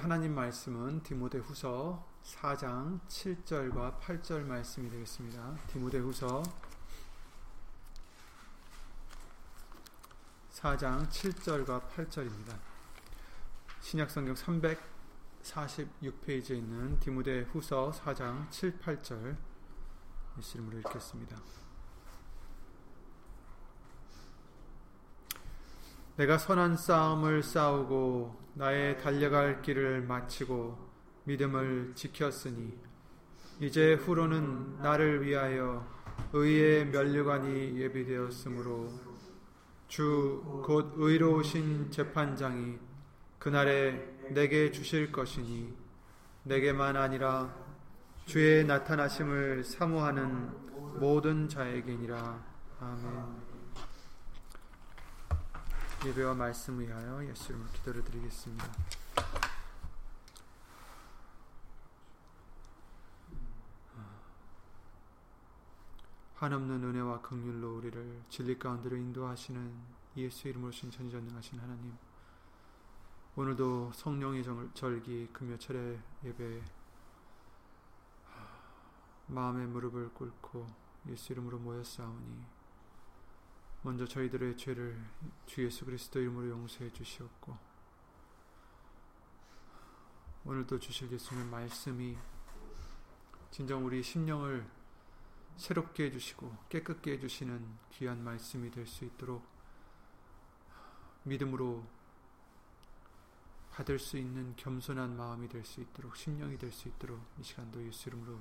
하나님 말씀은 디모데후서 4장 7절과 8절 말씀이 되겠습니다. 디모데후서 4장 7절과 8절입니다. 신약성경 346페이지에 있는 디모데후서 4장 7, 8절 예시름으로 읽겠습니다. 내가 선한 싸움을 싸우고 나의 달려갈 길을 마치고 믿음을 지켰으니 이제 후로는 나를 위하여 의의 면류관이 예비되었으므로 주 곧 의로우신 재판장이 그날에 내게 주실 것이니 내게만 아니라 주의 나타나심을 사모하는 모든 자에게니라 아멘. 예배와 말씀 위하여 예수 이름으로 기도를 드리겠습니다. 한없는 은혜와 긍휼로 우리를 진리 가운데로 인도하시는 예수 이름으로 신 전지전능하신 하나님 오늘도 성령의 절기 금요철의 예배 마음의 무릎을 꿇고 예수 이름으로 모였사오니 먼저 저희들의 죄를 주 예수 그리스도 이름으로 용서해 주시옵고 오늘도 주실 예수님 말씀이 진정 우리 심령을 새롭게 해주시고 깨끗게 해주시는 귀한 말씀이 될 수 있도록 믿음으로 받을 수 있는 겸손한 마음이 될 수 있도록 심령이 될 수 있도록 이 시간도 예수 이름으로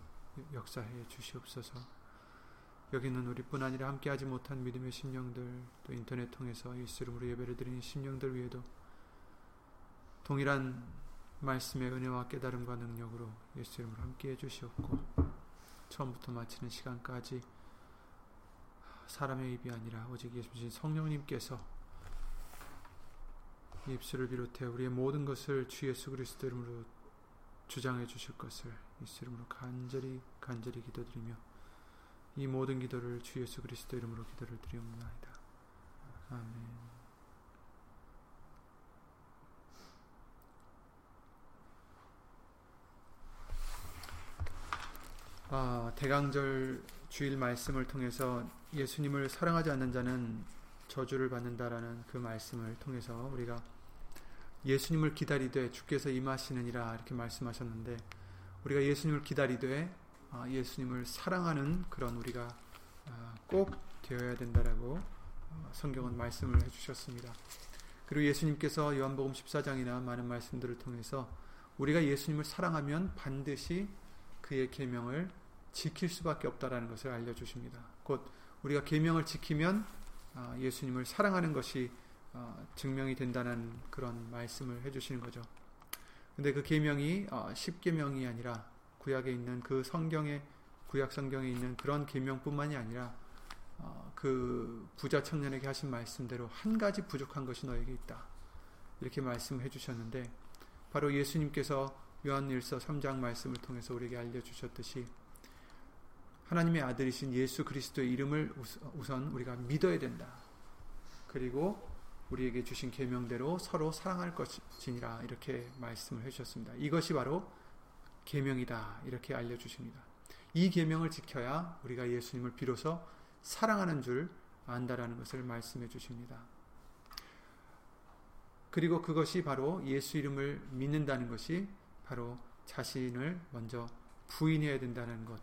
역사해 주시옵소서. 여기는 우리뿐 아니라 함께하지 못한 믿음의 심령들 또 인터넷 통해서 예수 이름으로 예배를 드리는 심령들 위에도 동일한 말씀의 은혜와 깨달음과 능력으로 예수 이름으로 함께해 주시옵고 처음부터 마치는 시간까지 사람의 입이 아니라 오직 예수님 성령님께서 입술을 비롯해 우리의 모든 것을 주 예수 그리스도 이름으로 주장해 주실 것을 예수 이름으로 간절히 간절히 기도드리며 이 모든 기도를 주 예수 그리스도 이름으로 기도를 드리옵나이다. 아멘. 아, 대강절 주일 말씀을 통해서 예수님을 사랑하지 않는 자는 저주를 받는다라는 그 말씀을 통해서 우리가 예수님을 기다리되 주께서 임하시느니라 이렇게 말씀하셨는데 우리가 예수님을 기다리되 아, 예수님을 사랑하는 그런 우리가 아, 꼭 되어야 된다라고 어, 성경은 말씀을 해주셨습니다. 그리고 예수님께서 요한복음 14장이나 많은 말씀들을 통해서 우리가 예수님을 사랑하면 반드시 그의 계명을 지킬 수밖에 없다라는 것을 알려주십니다. 곧 우리가 계명을 지키면 아, 예수님을 사랑하는 것이 어, 증명이 된다는 그런 말씀을 해주시는 거죠. 근데 그 계명이 10계명이 어, 아니라 구약에 있는 그 성경에 구약 성경에 있는 그런 계명뿐만이 아니라 어, 그 부자 청년에게 하신 말씀대로 한 가지 부족한 것이 너에게 있다. 이렇게 말씀해 주셨는데 바로 예수님께서 요한일서 3장 말씀을 통해서 우리에게 알려 주셨듯이 하나님의 아들이신 예수 그리스도의 이름을 우선 우리가 믿어야 된다. 그리고 우리에게 주신 계명대로 서로 사랑할 것이니라 이렇게 말씀을 해 주셨습니다. 이것이 바로 계명이다 이렇게 알려주십니다. 이 계명을 지켜야 우리가 예수님을 비로소 사랑하는 줄 안다라는 것을 말씀해 주십니다. 그리고 그것이 바로 예수 이름을 믿는다는 것이 바로 자신을 먼저 부인해야 된다는 것.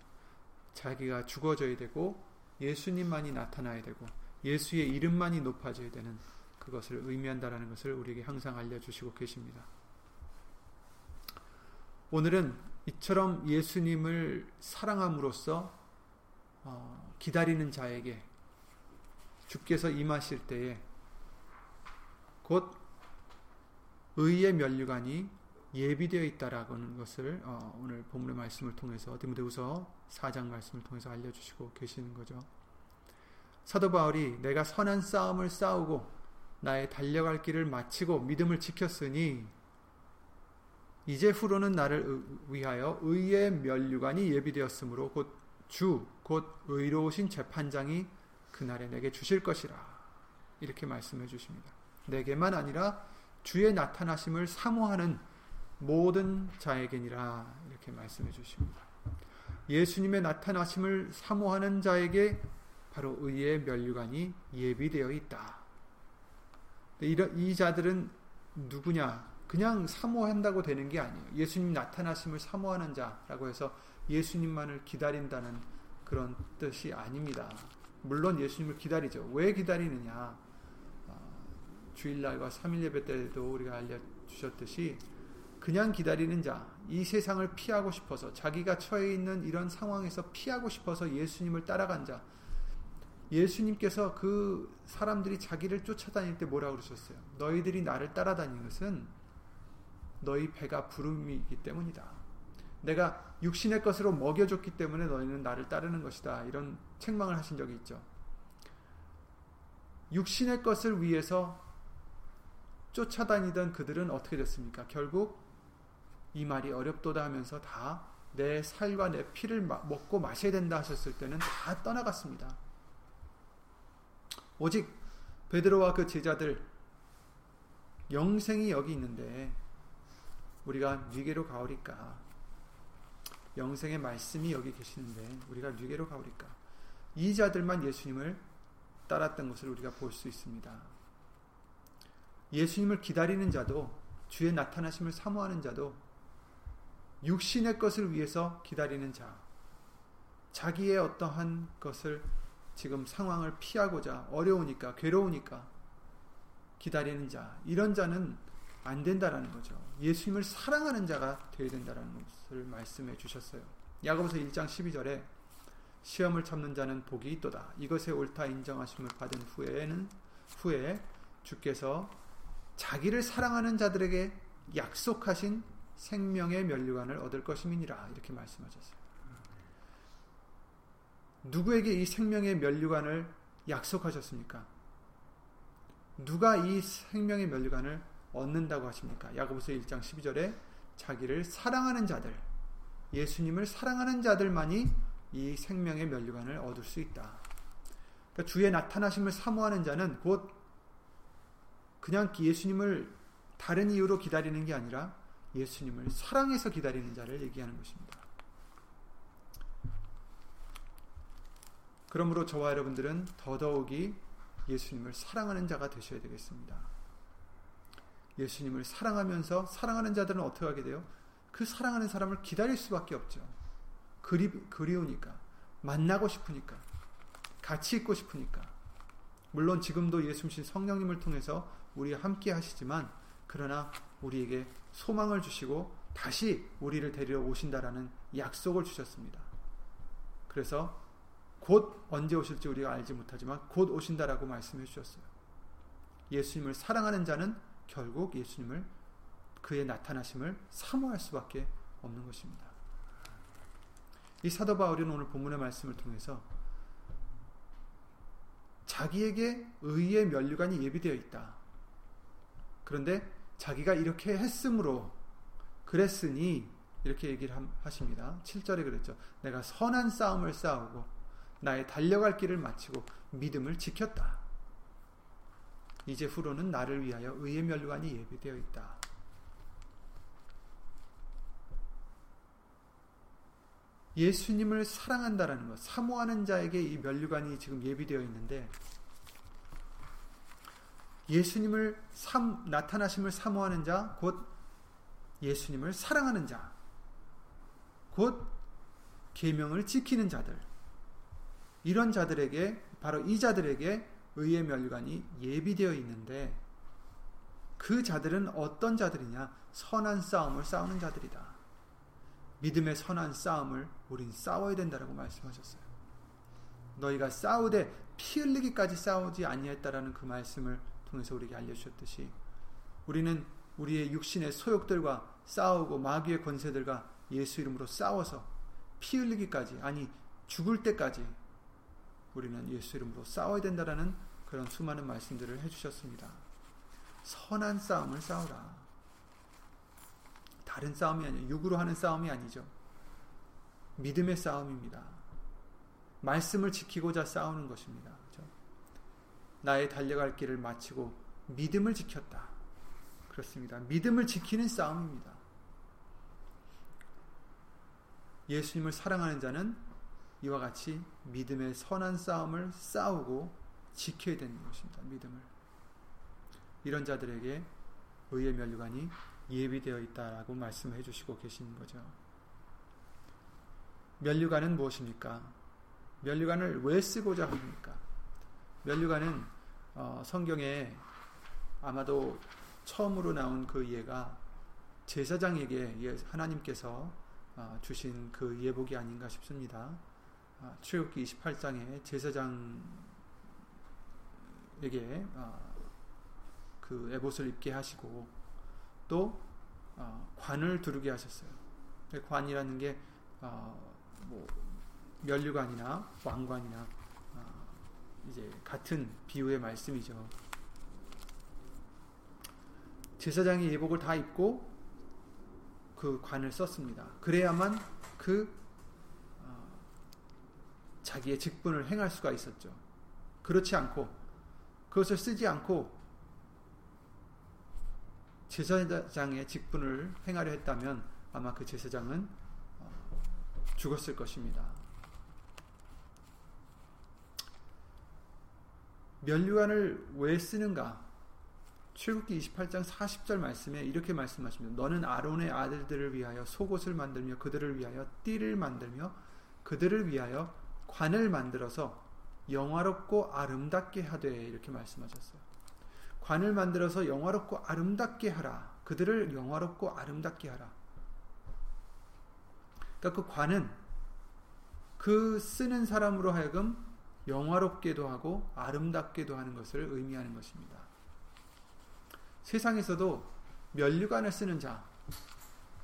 자기가 죽어져야 되고 예수님만이 나타나야 되고 예수의 이름만이 높아져야 되는 그것을 의미한다라는 것을 우리에게 항상 알려주시고 계십니다. 오늘은 이처럼 예수님을 사랑함으로써 어, 기다리는 자에게 주께서 임하실 때에 곧 의의 면류관이 예비되어 있다라는 것을 어, 오늘 본문의 말씀을 통해서 디모데후서 4장 말씀을 통해서 알려주시고 계시는 거죠. 사도 바울이 내가 선한 싸움을 싸우고 나의 달려갈 길을 마치고 믿음을 지켰으니 이제 후로는 나를 위하여 의의 면류관이 예비되었으므로 곧 주, 곧 의로우신 재판장이 그날에 내게 주실 것이라. 이렇게 말씀해 주십니다. 내게만 아니라 주의 나타나심을 사모하는 모든 자에게니라 이렇게 말씀해 주십니다. 예수님의 나타나심을 사모하는 자에게 바로 의의 면류관이 예비되어 있다. 이 자들은 누구냐? 그냥 사모한다고 되는 게 아니에요. 예수님 나타나심을 사모하는 자라고 해서 예수님만을 기다린다는 그런 뜻이 아닙니다. 물론 예수님을 기다리죠. 왜 기다리느냐? 어, 주일날과 3일 예배 때도 우리가 알려주셨듯이 그냥 기다리는 자, 이 세상을 피하고 싶어서 자기가 처해 있는 이런 상황에서 피하고 싶어서 예수님을 따라간 자, 예수님께서 그 사람들이 자기를 쫓아다닐 때 뭐라고 그러셨어요? 너희들이 나를 따라다니는 것은 너희 배가 부름이기 때문이다. 내가 육신의 것으로 먹여줬기 때문에 너희는 나를 따르는 것이다. 이런 책망을 하신 적이 있죠. 육신의 것을 위해서 쫓아다니던 그들은 어떻게 됐습니까? 결국 이 말이 어렵도다 하면서 다 내 살과 내 피를 먹고 마셔야 된다 하셨을 때는 다 떠나갔습니다. 오직 베드로와 그 제자들 영생이 여기 있는데 우리가 위계로 가오리까 영생의 말씀이 여기 계시는데 우리가 위계로 가오리까 이 자들만 예수님을 따랐던 것을 우리가 볼 수 있습니다. 예수님을 기다리는 자도 주의 나타나심을 사모하는 자도 육신의 것을 위해서 기다리는 자 자기의 어떠한 것을 지금 상황을 피하고자 어려우니까 괴로우니까 기다리는 자 이런 자는 안 된다라는 거죠. 예수님을 사랑하는 자가 되어야 된다라는 것을 말씀해 주셨어요. 야고보서 1장 12절에 시험을 참는 자는 복이 있도다. 이것에 옳다 인정하심을 받은 후에는 후에 주께서 자기를 사랑하는 자들에게 약속하신 생명의 면류관을 얻을 것임이니라 이렇게 말씀하셨어요. 누구에게 이 생명의 면류관을 약속하셨습니까? 누가 이 생명의 면류관을 얻는다고 하십니까? 야고보서 1장 12절에 자기를 사랑하는 자들, 예수님을 사랑하는 자들만이 이 생명의 면류관을 얻을 수 있다. 그러니까 주의 나타나심을 사모하는 자는 곧 그냥 예수님을 다른 이유로 기다리는 게 아니라 예수님을 사랑해서 기다리는 자를 얘기하는 것입니다. 그러므로 저와 여러분들은 더더욱이 예수님을 사랑하는 자가 되셔야 되겠습니다. 예수님을 사랑하면서 사랑하는 자들은 어떻게 하게 돼요? 그 사랑하는 사람을 기다릴 수밖에 없죠. 그리, 그리우니까. 만나고 싶으니까. 같이 있고 싶으니까. 물론 지금도 예수님 성령님을 통해서 우리와 함께 하시지만 그러나 우리에게 소망을 주시고 다시 우리를 데리러 오신다라는 약속을 주셨습니다. 그래서 곧 언제 오실지 우리가 알지 못하지만 곧 오신다라고 말씀해 주셨어요. 예수님을 사랑하는 자는 결국 예수님을 그의 나타나심을 사모할 수밖에 없는 것입니다. 이 사도 바울은 오늘 본문의 말씀을 통해서 자기에게 의의 면류관이 예비되어 있다. 그런데 자기가 이렇게 했으므로 그랬으니 이렇게 얘기를 하십니다. 7절에 그랬죠. 내가 선한 싸움을 싸우고 나의 달려갈 길을 마치고 믿음을 지켰다. 이제 후로는 나를 위하여 의의 멸관이 예비되어 있다. 예수님을 사랑한다라는 것, 사모하는 자에게 이 면류관이 지금 예비되어 있는데 예수님을 삼, 나타나심을 사모하는 자, 곧 예수님을 사랑하는 자, 곧 계명을 지키는 자들, 이런 자들에게 바로 이 자들에게 의의 멸관이 예비되어 있는데 그 자들은 어떤 자들이냐? 선한 싸움을 싸우는 자들이다. 믿음의 선한 싸움을 우린 싸워야 된다라고 말씀하셨어요. 너희가 싸우되 피 흘리기까지 싸우지 아니했다라는 그 말씀을 통해서 우리에게 알려주셨듯이 우리는 우리의 육신의 소욕들과 싸우고 마귀의 권세들과 예수 이름으로 싸워서 피 흘리기까지 아니 죽을 때까지 우리는 예수 이름으로 싸워야 된다라는 그런 수많은 말씀들을 해주셨습니다. 선한 싸움을 싸우라. 다른 싸움이 아니에요. 육으로 하는 싸움이 아니죠. 믿음의 싸움입니다. 말씀을 지키고자 싸우는 것입니다. 그렇죠? 나의 달려갈 길을 마치고 믿음을 지켰다. 그렇습니다. 믿음을 지키는 싸움입니다. 예수님을 사랑하는 자는 이와 같이 믿음의 선한 싸움을 싸우고 지켜야 되는 것입니다. 믿음을. 이런 자들에게 의의 면류관이 예비되어 있다라고 말씀해 주시고 계시는 거죠. 면류관은 무엇입니까? 면류관을 왜 쓰고자 합니까? 면류관은 어, 성경에 아마도 처음으로 나온 그 예가 제사장에게 예, 하나님께서 어, 주신 그 예복이 아닌가 싶습니다. 어, 출애굽기 28장에 제사장에게 어, 그 에봇을 입게 하시고 또 관을 두르게 하셨어요. 관이라는 게 뭐 면류관이나 왕관이나 이제 같은 비유의 말씀이죠. 제사장이 예복을 다 입고 그 관을 썼습니다. 그래야만 그 어, 자기의 직분을 행할 수가 있었죠. 그렇지 않고 그것을 쓰지 않고 제사장의 직분을 행하려 했다면 아마 그 제사장은 어, 죽었을 것입니다. 면류관을 왜 쓰는가? 출국기 28장 40절 말씀에 이렇게 말씀하십니다. 너는 아론의 아들들을 위하여 속옷을 만들며 그들을 위하여 띠를 만들며 그들을 위하여 관을 만들어서 영화롭고 아름답게 하되 이렇게 말씀하셨어요. 관을 만들어서 영화롭고 아름답게 하라. 그들을 영화롭고 아름답게 하라. 그러니까 그 관은 그 쓰는 사람으로 하여금 영화롭게도 하고 아름답게도 하는 것을 의미하는 것입니다. 세상에서도 면류관을 쓰는 자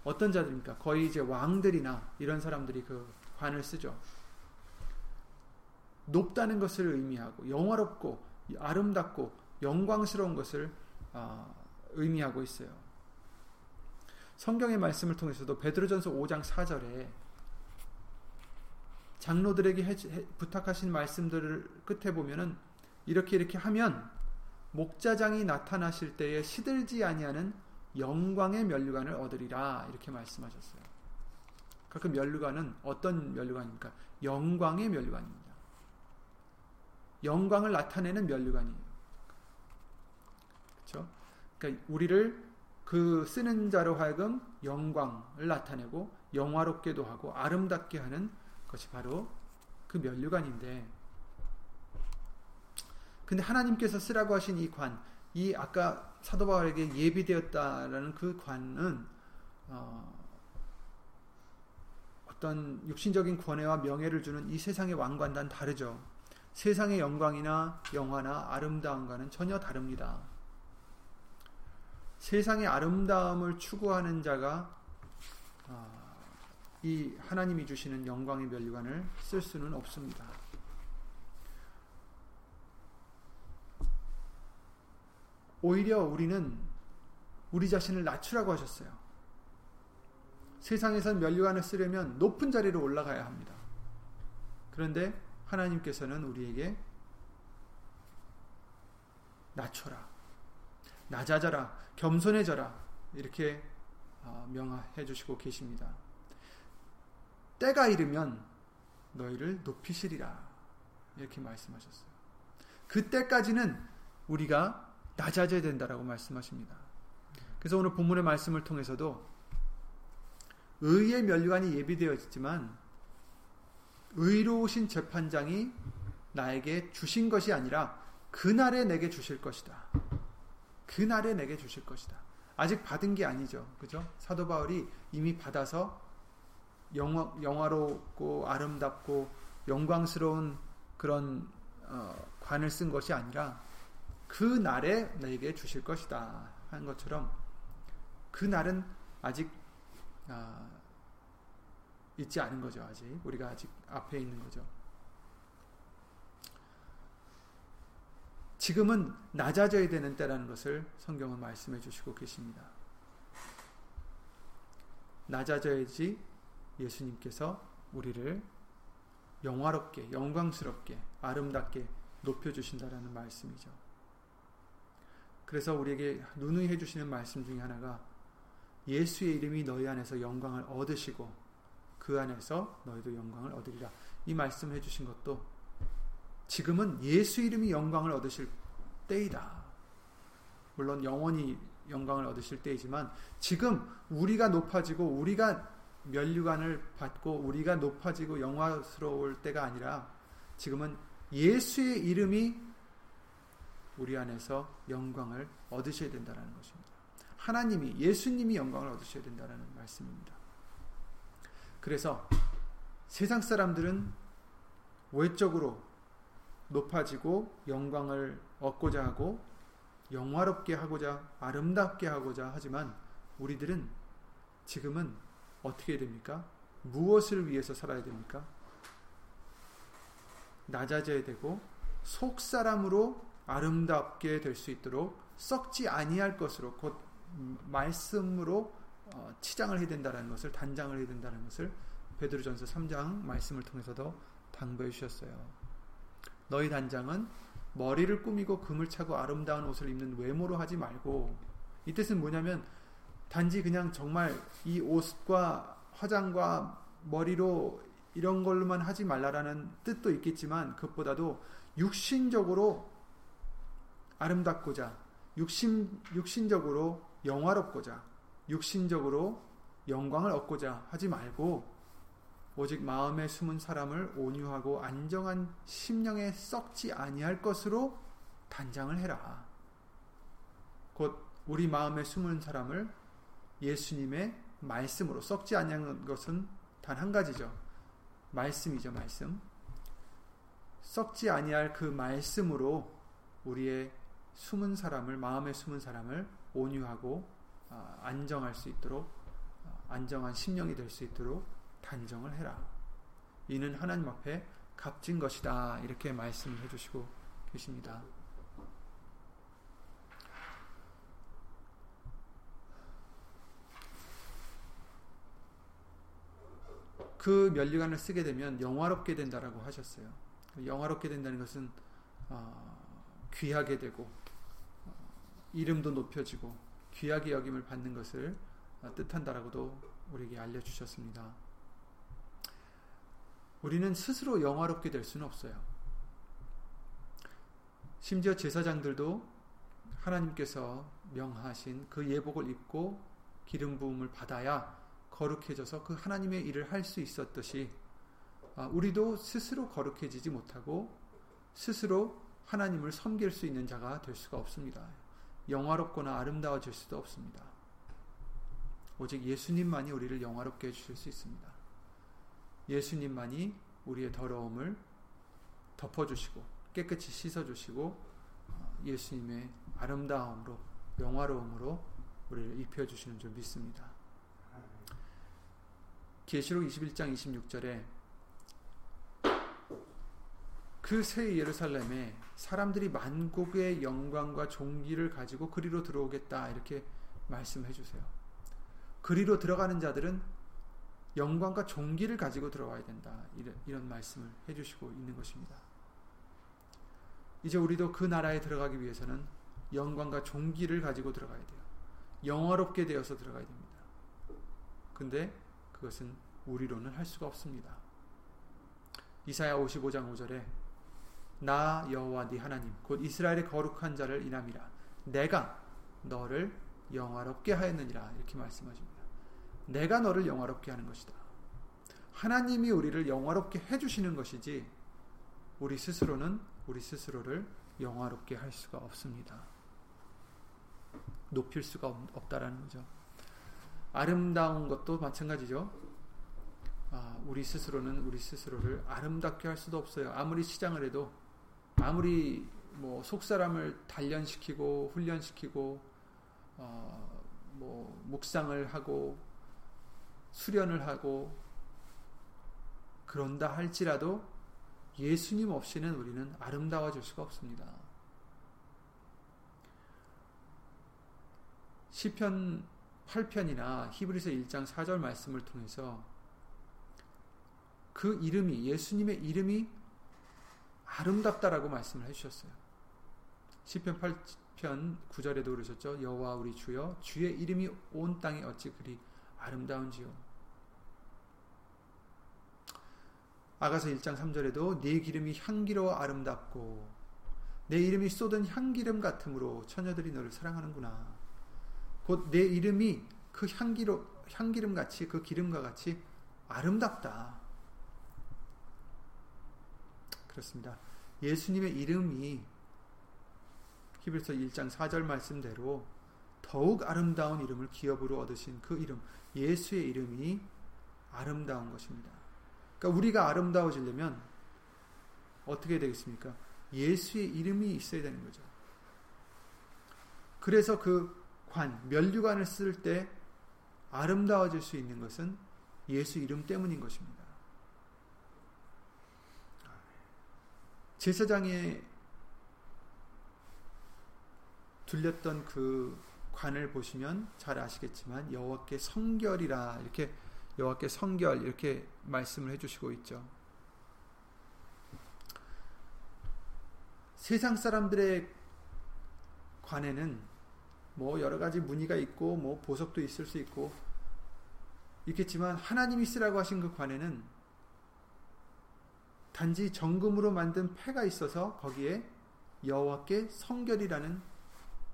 어떤 자들입니까? 거의 이제 왕들이나 이런 사람들이 그 관을 쓰죠. 높다는 것을 의미하고 영화롭고 아름답고 영광스러운 것을 어, 의미하고 있어요. 성경의 말씀을 통해서도 베드로전서 5장 4절에 장로들에게 해, 해, 부탁하신 말씀들을 끝에 보면은 이렇게 이렇게 하면 목자장이 나타나실 때에 시들지 아니하는 영광의 면류관을 얻으리라 이렇게 말씀하셨어요. 그러니까 그 면류관은 어떤 면류관입니까? 영광의 면류관입니다. 영광을 나타내는 면류관이에요. 그렇죠? 그러니까 우리를 그 쓰는 자로 하여금 영광을 나타내고 영화롭게도 하고 아름답게 하는 것이 바로 그 면류관인데 근데 하나님께서 쓰라고 하신 이 관, 이 아까 사도 바울에게 예비되었다라는 그 관은 어, 어떤 육신적인 권해와 명예를 주는 이 세상의 왕관과는 다르죠. 세상의 영광이나 영화나 아름다움과는 전혀 다릅니다. 세상의 아름다움을 추구하는 자가 어, 이 하나님이 주시는 영광의 면류관을 쓸 수는 없습니다. 오히려 우리는 우리 자신을 낮추라고 하셨어요. 세상에선 면류관을 쓰려면 높은 자리로 올라가야 합니다. 그런데 하나님께서는 우리에게 낮춰라, 낮아져라, 겸손해져라 이렇게 어, 명해 주시고 계십니다. 때가 이르면 너희를 높이시리라 이렇게 말씀하셨어요. 그때까지는 우리가 낮아져야 된다라고 말씀하십니다. 그래서 오늘 본문의 말씀을 통해서도 의의 면류관이 예비되어 있지만 의로우신 재판장이 나에게 주신 것이 아니라 그날에 내게 주실 것이다. 그날에 내게 주실 것이다. 아직 받은 게 아니죠. 그죠? 사도 바울이 이미 받아서 영화, 영화롭고 아름답고 영광스러운 그런 어, 관을 쓴 것이 아니라 그 날에 너에게 주실 것이다 한 것처럼 그 날은 아직 아, 있지 않은 거죠. 아직 우리가 아직 앞에 있는 거죠. 지금은 낮아져야 되는 때라는 것을 성경은 말씀해 주시고 계십니다. 낮아져야지 예수님께서 우리를 영화롭게, 영광스럽게, 아름답게 높여주신다라는 말씀이죠. 그래서 우리에게 누누이 해주시는 말씀 중에 하나가 예수의 이름이 너희 안에서 영광을 얻으시고 그 안에서 너희도 영광을 얻으리라. 이 말씀해 주신 것도 지금은 예수 이름이 영광을 얻으실 때이다. 물론 영원히 영광을 얻으실 때이지만 지금 우리가 높아지고 우리가 면류관을 받고 우리가 높아지고 영화스러울 때가 아니라 지금은 예수의 이름이 우리 안에서 영광을 얻으셔야 된다는 것입니다. 하나님이 예수님이 영광을 얻으셔야 된다는 말씀입니다. 그래서 세상 사람들은 외적으로 높아지고 영광을 얻고자 하고 영화롭게 하고자 아름답게 하고자 하지만 우리들은 지금은 어떻게 됩니까? 무엇을 위해서 살아야 됩니까? 낮아져야 되고 속 사람으로 아름답게 될 수 있도록 썩지 아니할 것으로 곧 말씀으로 어, 치장을 해야 된다는 것을 단장을 해야 된다는 것을 베드로전서 3장 말씀을 통해서도 당부해 주셨어요. 너희 단장은 머리를 꾸미고 금을 차고 아름다운 옷을 입는 외모로 하지 말고 이 뜻은 뭐냐면 단지 그냥 정말 이 옷과 화장과 머리로 이런 걸로만 하지 말라라는 뜻도 있겠지만 그것보다도 육신적으로 아름답고자 육신 육신적으로 영화롭고자 육신적으로 영광을 얻고자 하지 말고 오직 마음에 숨은 사람을 온유하고 안정한 심령에 썩지 아니할 것으로 단장을 해라. 곧 우리 마음에 숨은 사람을 예수님의 말씀으로 썩지 아니하는 것은 단 한 가지죠. 말씀이죠, 말씀. 썩지 아니할 그 말씀으로 우리의 숨은 사람을 마음에 숨은 사람을 온유하고 아, 안정할 수 있도록 아, 안정한 심령이 될 수 있도록 단정을 해라. 이는 하나님 앞에 값진 것이다. 이렇게 말씀해 주시고 계십니다. 그 면류관을 쓰게 되면 영화롭게 된다라고 하셨어요. 영화롭게 된다는 것은 어, 귀하게 되고 어, 이름도 높여지고 귀하게 여김을 받는 것을 어, 뜻한다라고도 우리에게 알려주셨습니다. 우리는 스스로 영화롭게 될 수는 없어요. 심지어 제사장들도 하나님께서 명하신 그 예복을 입고 기름 부음을 받아야 거룩해져서 그 하나님의 일을 할 수 있었듯이 아, 우리도 스스로 거룩해지지 못하고 스스로 하나님을 섬길 수 있는 자가 될 수가 없습니다. 영화롭거나 아름다워질 수도 없습니다. 오직 예수님만이 우리를 영화롭게 해주실 수 있습니다. 예수님만이 우리의 더러움을 덮어주시고 깨끗이 씻어주시고 어, 예수님의 아름다움으로 영화로움으로 우리를 입혀주시는 줄 믿습니다. 계시록 21장 26절에 그 새 예루살렘에 사람들이 만국의 영광과 종기를 가지고 그리로 들어오겠다 이렇게 말씀해 주세요. 그리로 들어가는 자들은 영광과 종기를 가지고 들어와야 된다. 이런, 이런 말씀을 해주시고 있는 것입니다. 이제 우리도 그 나라에 들어가기 위해서는 영광과 종기를 가지고 들어가야 돼요. 영화롭게 되어서 들어가야 됩니다. 근데 그것은 우리로는 할 수가 없습니다. 이사야 55장 5절에 나 여호와 네 하나님 곧 이스라엘의 거룩한 자를 인함이라 내가 너를 영화롭게 하였느니라 이렇게 말씀하십니다. 내가 너를 영화롭게 하는 것이다. 하나님이 우리를 영화롭게 해 주시는 것이지 우리 스스로는 우리 스스로를 영화롭게 할 수가 없습니다. 높일 수가 없 다라는 거죠. 아름다운 것도 마찬가지죠. 아, 우리 스스로는 우리 스스로를 아름답게 할 수도 없어요. 아무리 시장을 해도 아무리 뭐 속사람을 단련시키고 훈련시키고 어, 뭐 묵상을 하고 수련을 하고 그런다 할지라도 예수님 없이는 우리는 아름다워질 수가 없습니다. 시편 8편이나 히브리서 1장 4절 말씀을 통해서 그 이름이 예수님의 이름이 아름답다라고 말씀을 해 주셨어요. 시편 8편 9절에도 그러셨죠. 여호와 우리 주여 주의 이름이 온 땅에 어찌 그리 아름다운지요. 아가서 1장 3절에도 내 기름이 향기로워 아름답고 내 이름이 쏟은 향기름 같으므로 처녀들이 너를 사랑하는구나. 곧 내 이름이 그 향기로 향기름 같이 그 기름과 같이 아름답다. 그렇습니다. 예수님의 이름이 히브리서 1장 4절 말씀대로 더욱 아름다운 이름을 기업으로 얻으신 그 이름, 예수의 이름이 아름다운 것입니다. 그러니까 우리가 아름다워지려면 어떻게 되겠습니까? 예수의 이름이 있어야 되는 거죠. 그래서 그 관, 면류관을 쓸 때 아름다워질 수 있는 것은 예수 이름 때문인 것입니다. 제사장에 둘렸던 그 관을 보시면 잘 아시겠지만 여호와께 성결이라 이렇게 여호와께 성결 이렇게 말씀을 해주시고 있죠. 세상 사람들의 관에는 뭐 여러 가지 무늬가 있고 뭐 보석도 있을 수 있고 있겠지만 하나님이 쓰라고 하신 그 관에는 단지 정금으로 만든 패가 있어서 거기에 여호와께 성결이라는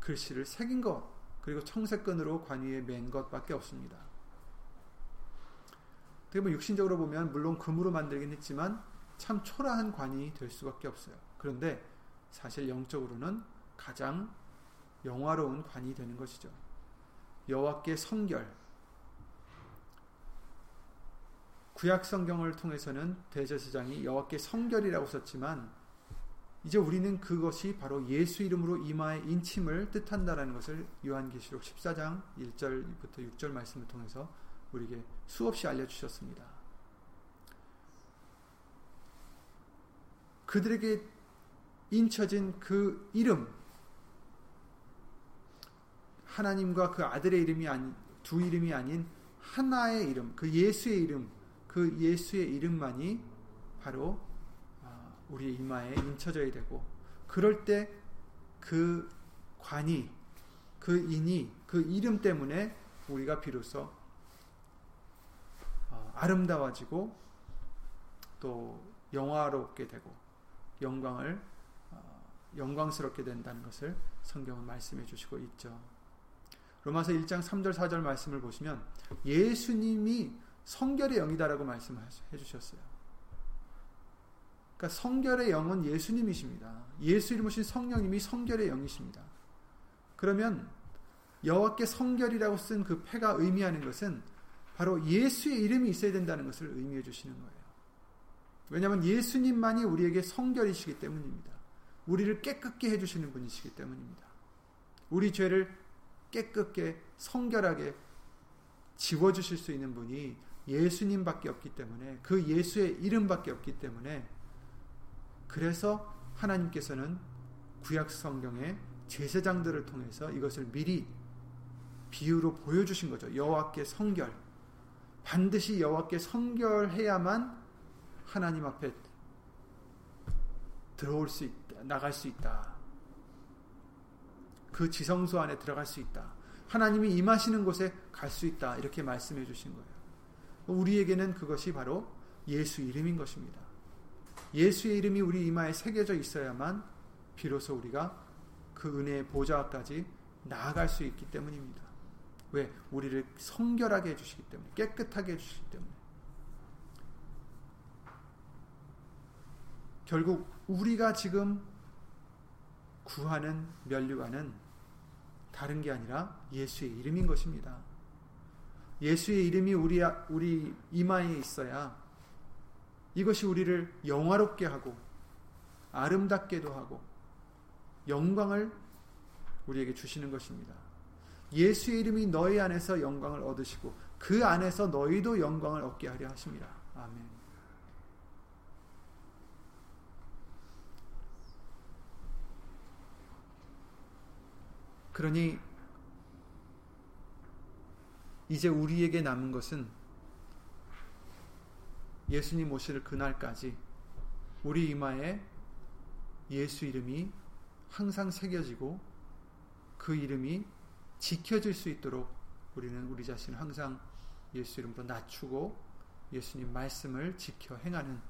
글씨를 새긴 것 그리고 청색끈으로 관 위에 맨 것밖에 없습니다. 어떻게 뭐 육신적으로 보면 물론 금으로 만들긴 했지만 참 초라한 관이 될 수밖에 없어요. 그런데 사실 영적으로는 가장 영화로운 관이 되는 것이죠. 여호와께 성결. 구약 성경을 통해서는 대제사장이 여호와께 성결이라고 썼지만 이제 우리는 그것이 바로 예수 이름으로 이마에 인침을 뜻한다라는 것을 요한계시록 14장 1절부터 6절 말씀을 통해서 우리에게 수없이 알려주셨습니다. 그들에게 인쳐진 그 이름, 하나님과 그 아들의 이름이 아닌, 두 이름이 아닌 하나의 이름, 그 예수의 이름, 그 예수의 이름만이 바로 우리 이마에 인쳐져야 되고 그럴 때 그 관이 그 인이 그 이름 때문에 우리가 비로소 어, 아름다워지고 또 영화롭게 되고 영광을 어, 영광스럽게 된다는 것을 성경은 말씀해 주시고 있죠. 로마서 1장 3절 4절 말씀을 보시면 예수님이 성결의 영이다라고 말씀해 주셨어요. 그러니까 성결의 영은 예수님이십니다. 예수 이름 오신 성령님이 성결의 영이십니다. 그러면 여호와께 성결이라고 쓴 그 패가 의미하는 것은 바로 예수의 이름이 있어야 된다는 것을 의미해 주시는 거예요. 왜냐하면 예수님만이 우리에게 성결이시기 때문입니다. 우리를 깨끗게 해주시는 분이시기 때문입니다. 우리 죄를 깨끗게 성결하게 지워주실 수 있는 분이 예수님밖에 없기 때문에 그 예수의 이름밖에 없기 때문에 그래서 하나님께서는 구약 성경의 제사장들을 통해서 이것을 미리 비유로 보여주신 거죠. 여호와께 성결. 반드시 여호와께 성결해야만 하나님 앞에 들어올 수 있다. 나갈 수 있다. 그 지성소 안에 들어갈 수 있다. 하나님이 임하시는 곳에 갈 수 있다. 이렇게 말씀해 주신 거예요. 우리에게는 그것이 바로 예수 이름인 것입니다. 예수의 이름이 우리 이마에 새겨져 있어야만 비로소 우리가 그 은혜의 보좌까지 나아갈 수 있기 때문입니다. 왜? 우리를 성결하게 해주시기 때문에, 깨끗하게 해주시기 때문에. 결국 우리가 지금 구하는 면류관은 다른 게 아니라 예수의 이름인 것입니다. 예수의 이름이 우리, 우리 이마에 있어야 이것이 우리를 영화롭게 하고 아름답게도 하고 영광을 우리에게 주시는 것입니다. 예수의 이름이 너희 안에서 영광을 얻으시고 그 안에서 너희도 영광을 얻게 하려 하십니다. 아멘. 그러니 이제 우리에게 남은 것은 예수님 오실 그날까지 우리 이마에 예수 이름이 항상 새겨지고 그 이름이 지켜질 수 있도록 우리는 우리 자신을 항상 예수 이름으로 낮추고 예수님 말씀을 지켜 행하는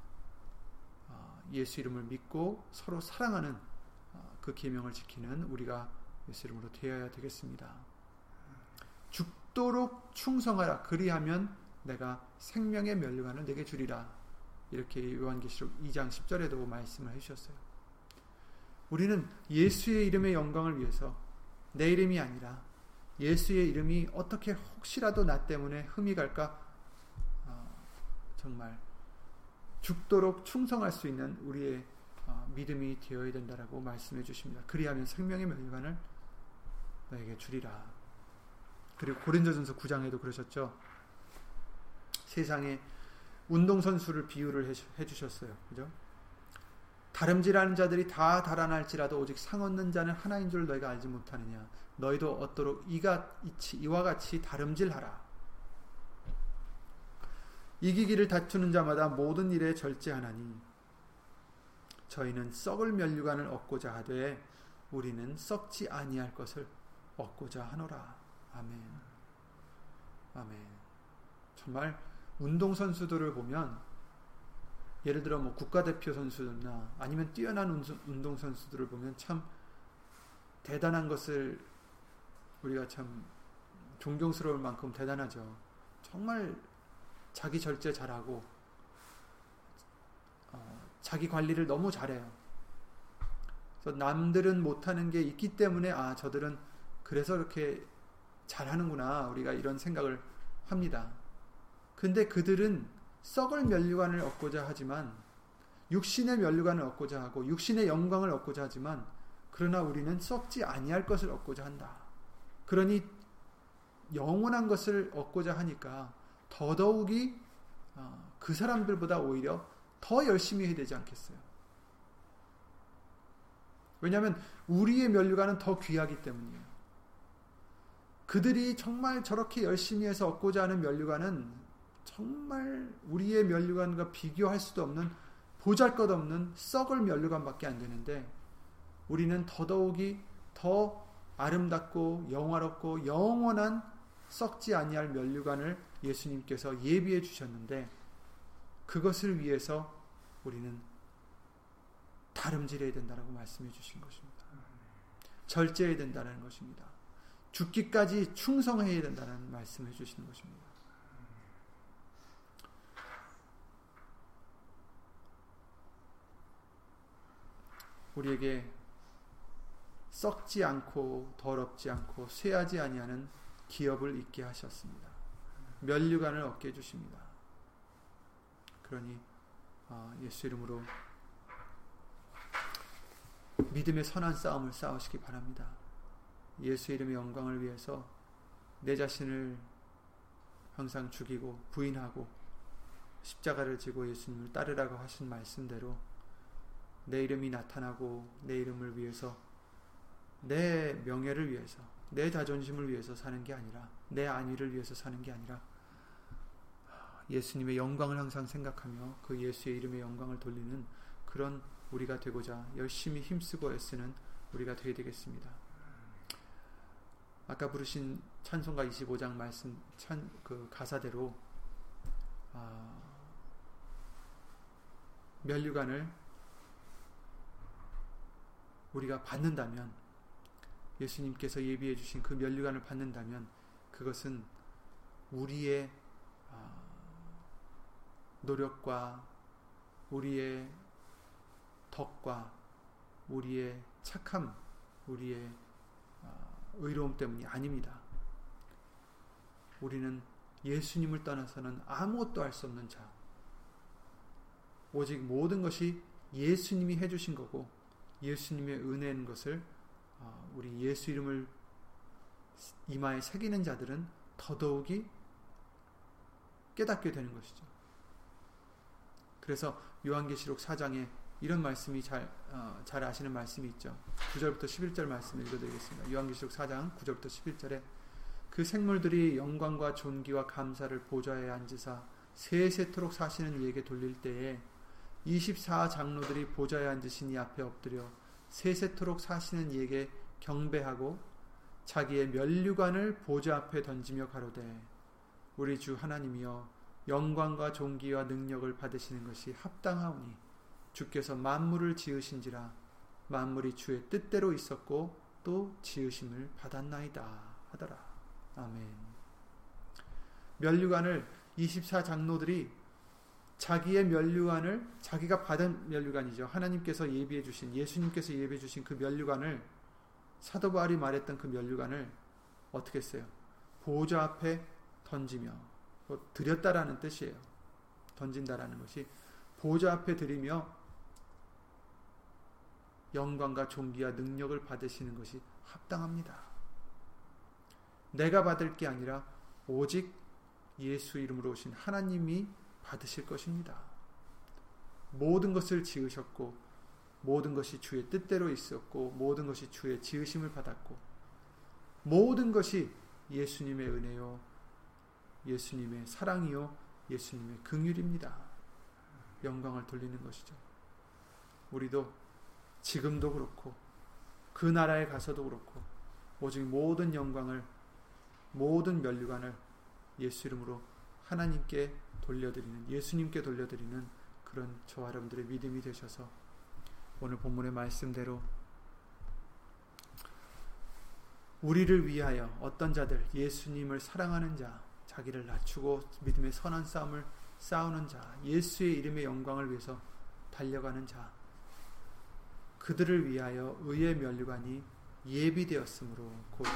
어, 예수 이름을 믿고 서로 사랑하는 어, 그 계명을 지키는 우리가 예수 이름으로 되어야 되겠습니다. 죽 도록 충성하라 그리하면 내가 생명의 면류관을 내게 주리라 이렇게 요한계시록 2장 10절에도 말씀을 해주셨어요. 우리는 예수의 이름의 영광을 위해서 내 이름이 아니라 예수의 이름이 어떻게 혹시라도 나 때문에 흠이 갈까 어, 정말 죽도록 충성할 수 있는 우리의 어, 믿음이 되어야 된다라고 말씀해 주십니다. 그리하면 생명의 면류관을 너에게 주리라. 그리고 고린도전서 9장에도 그러셨죠. 세상에 운동선수를 비유를 해주셨어요. 그죠? 다름질하는 자들이 다 달아날지라도 오직 상 얻는 자는 하나인 줄 너희가 알지 못하느냐. 너희도 얻도록 이가 이와 같이 다름질하라. 이기기를 다투는 자마다 모든 일에 절제하나니 저희는 썩을 면류관을 얻고자 하되 우리는 썩지 아니할 것을 얻고자 하노라. 아멘. 아멘. 정말 운동 선수들을 보면 예를 들어 뭐 국가대표 선수나 아니면 뛰어난 운동 선수들을 보면 참 대단한 것을 우리가 참 존경스러울 만큼 대단하죠. 정말 자기 절제 잘하고 어, 자기 관리를 너무 잘해요. 남들은 못하는 게 있기 때문에 아 저들은 그래서 이렇게 잘하는구나 우리가 이런 생각을 합니다. 근데 그들은 썩을 면류관을 얻고자 하지만 육신의 면류관을 얻고자 하고 육신의 영광을 얻고자 하지만 그러나 우리는 썩지 아니할 것을 얻고자 한다. 그러니 영원한 것을 얻고자 하니까 더더욱이 어, 그 사람들보다 오히려 더 열심히 해야 되지 않겠어요. 왜냐하면 우리의 면류관은 더 귀하기 때문이에요. 그들이 정말 저렇게 열심히 해서 얻고자 하는 면류관은 정말 우리의 면류관과 비교할 수도 없는 보잘 것 없는 썩을 면류관밖에 안 되는데 우리는 더더욱이 더 아름답고 영화롭고 영원한 썩지 아니할 면류관을 예수님께서 예비해 주셨는데 그것을 위해서 우리는 다름질해야 된다라고 말씀해 주신 것입니다. 절제해야 된다는 것입니다. 죽기까지 충성해야 된다는 말씀해 주시는 것입니다. 우리에게 썩지 않고 더럽지 않고 쇠하지 아니하는 기업을 있게 하셨습니다. 면류관을 얻게 해주십니다. 그러니 어, 예수 이름으로 믿음의 선한 싸움을 싸우시기 바랍니다. 예수 이름의 영광을 위해서 내 자신을 항상 죽이고 부인하고 십자가를 지고 예수님을 따르라고 하신 말씀대로 내 이름이 나타나고 내 이름을 위해서 내 명예를 위해서 내 자존심을 위해서 사는 게 아니라 내 안위를 위해서 사는 게 아니라 예수님의 영광을 항상 생각하며 그 예수의 이름의 영광을 돌리는 그런 우리가 되고자 열심히 힘쓰고 애쓰는 우리가 되게 되겠습니다. 아까 부르신 찬송가 25장 말씀 찬 그 가사대로 아, 면류관을 우리가 받는다면 예수님께서 예비해 주신 그 면류관을 받는다면 그것은 우리의 아, 노력과 우리의 덕과 우리의 착함, 우리의 아, 의로움 때문이 아닙니다. 우리는 예수님을 떠나서는 아무것도 할 수 없는 자. 오직 모든 것이 예수님이 해주신 거고 예수님의 은혜인 것을 어, 우리 예수 이름을 이마에 새기는 자들은 더더욱이 깨닫게 되는 것이죠. 그래서 요한계시록 4장에 이런 말씀이 잘, 어, 잘 아시는 말씀이 있죠. 9절부터 11절 말씀 읽어드리겠습니다. 요한계시록 4장 9절부터 11절에 그 생물들이 영광과 존귀와 감사를 보좌에 앉으사 세세토록 사시는 이에게 돌릴 때에 24 장로들이 보좌에 앉으신 이 앞에 엎드려 세세토록 사시는 이에게 경배하고 자기의 면류관을 보좌 앞에 던지며 가로되 우리 주 하나님이여 영광과 존귀와 능력을 받으시는 것이 합당하오니 주께서 만물을 지으신지라 만물이 주의 뜻대로 있었고 또 지으심을 받았나이다 하더라. 아멘. 면류관을 24 장로들이 자기의 면류관을 자기가 받은 면류관이죠. 하나님께서 예비해 주신 예수님께서 예비해 주신 그 면류관을 사도 바울이 말했던 그 면류관을 어떻게 했어요? 보좌 앞에 던지며 뭐 드렸다라는 뜻이에요. 던진다라는 것이 보좌 앞에 드리며 영광과 존귀와 능력을 받으시는 것이 합당합니다. 내가 받을 게 아니라 오직 예수 이름으로 오신 하나님이 받으실 것입니다. 모든 것을 지으셨고 모든 것이 주의 뜻대로 있었고 모든 것이 주의 지으심을 받았고 모든 것이 예수님의 은혜요 예수님의 사랑이요 예수님의 긍휼입니다. 영광을 돌리는 것이죠. 우리도 지금도 그렇고 그 나라에 가서도 그렇고 오직 모든 영광을 모든 면류관을 예수 이름으로 하나님께 돌려드리는 예수님께 돌려드리는 그런 저와 여러분들의 믿음이 되셔서 오늘 본문의 말씀대로 우리를 위하여 어떤 자들 예수님을 사랑하는 자 자기를 낮추고 믿음의 선한 싸움을 싸우는 자 예수의 이름의 영광을 위해서 달려가는 자 그들을 위하여 의의 면류관이 예비되었으므로 곧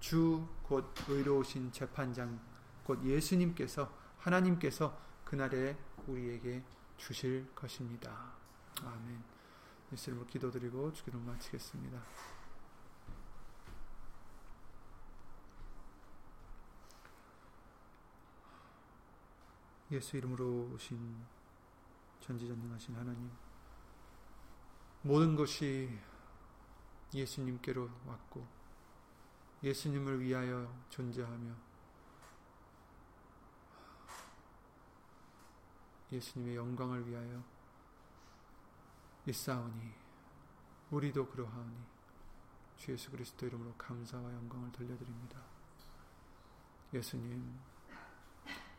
주 곧 의로우신 재판장 곧 예수님께서 하나님께서 그날에 우리에게 주실 것입니다. 아멘. 예수 이름으로 기도드리고 주기도 마치겠습니다. 예수 이름으로 오신 전지전능하신 하나님 모든 것이 예수님께로 왔고 예수님을 위하여 존재하며 예수님의 영광을 위하여 있사오니 우리도 그러하오니 주 예수 그리스도 이름으로 감사와 영광을 돌려드립니다. 예수님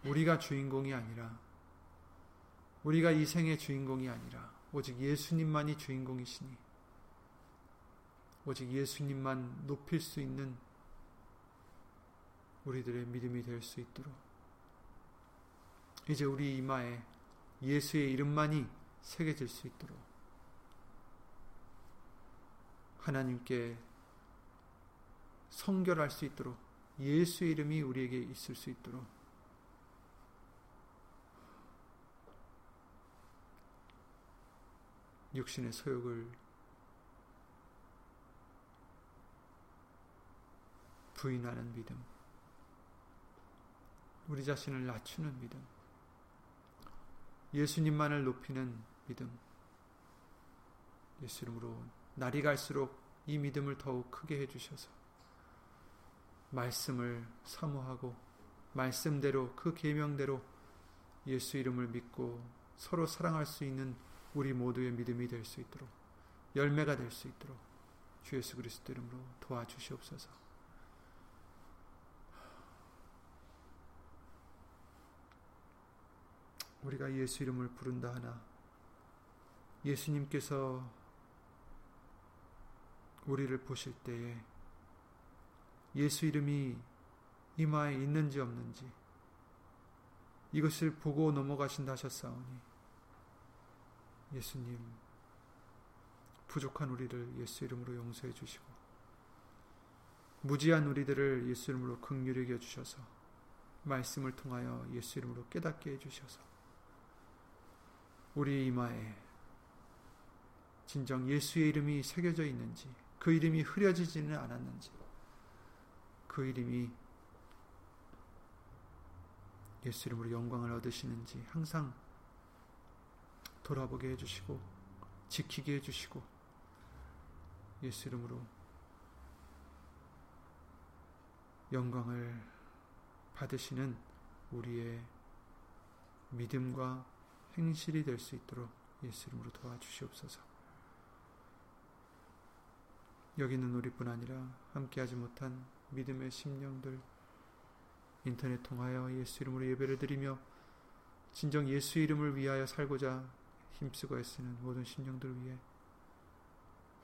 우리가 주인공이 아니라 우리가 이 생의 주인공이 아니라 오직 예수님만이 주인공이시니 오직 예수님만 높일 수 있는 우리들의 믿음이 될 수 있도록. 이제 우리 이마에 예수의 이름만이 새겨질 수 있도록 하나님께 성결할 수 있도록 예수의 이름이 우리에게 있을 수 있도록 육신의 소욕을 부인하는 믿음, 우리 자신을 낮추는 믿음, 예수님만을 높이는 믿음, 예수 이름으로 날이 갈수록 이 믿음을 더욱 크게 해주셔서 말씀을 사모하고 말씀대로 그 계명대로 예수 이름을 믿고 서로 사랑할 수 있는 우리 모두의 믿음이 될 수 있도록 열매가 될 수 있도록 주 예수 그리스도 이름으로 도와주시옵소서. 우리가 예수 이름을 부른다 하나 예수님께서 우리를 보실 때에 예수 이름이 이마에 있는지 없는지 이것을 보고 넘어가신다 하셨사오니 예수님, 부족한 우리를 예수 이름으로 용서해 주시고, 무지한 우리들을 예수 이름으로 극률히 여겨 주셔서, 말씀을 통하여 예수 이름으로 깨닫게 해 주셔서, 우리 이마에 진정 예수의 이름이 새겨져 있는지, 그 이름이 흐려지지는 않았는지, 그 이름이 예수 이름으로 영광을 얻으시는지 항상 돌아보게 해주시고 지키게 해주시고 예수 이름으로 영광을 받으시는 우리의 믿음과 행실이 될 수 있도록 예수 이름으로 도와주시옵소서. 여기 는 우리뿐 아니라 함께하지 못한 믿음의 심령들 인터넷 통하여 예수 이름으로 예배를 드리며 진정 예수 이름을 위하여 살고자 힘쓰고 애쓰는 모든 심령들 위해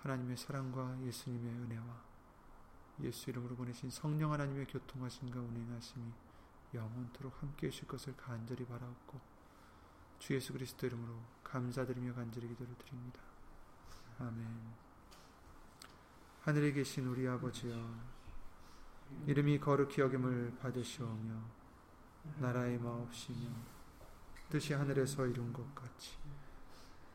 하나님의 사랑과 예수님의 은혜와 예수 이름으로 보내신 성령 하나님의 교통하심과 운행하심이 영원토록 함께 하실 것을 간절히 바라옵고 주 예수 그리스도 이름으로 감사드리며 간절히 기도를 드립니다. 아멘. 하늘에 계신 우리 아버지여 이름이 거룩히 여김을 받으시오며 나라의 마옵시며 뜻이 하늘에서 이룬 것 같이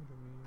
이름으로 주시고 이름이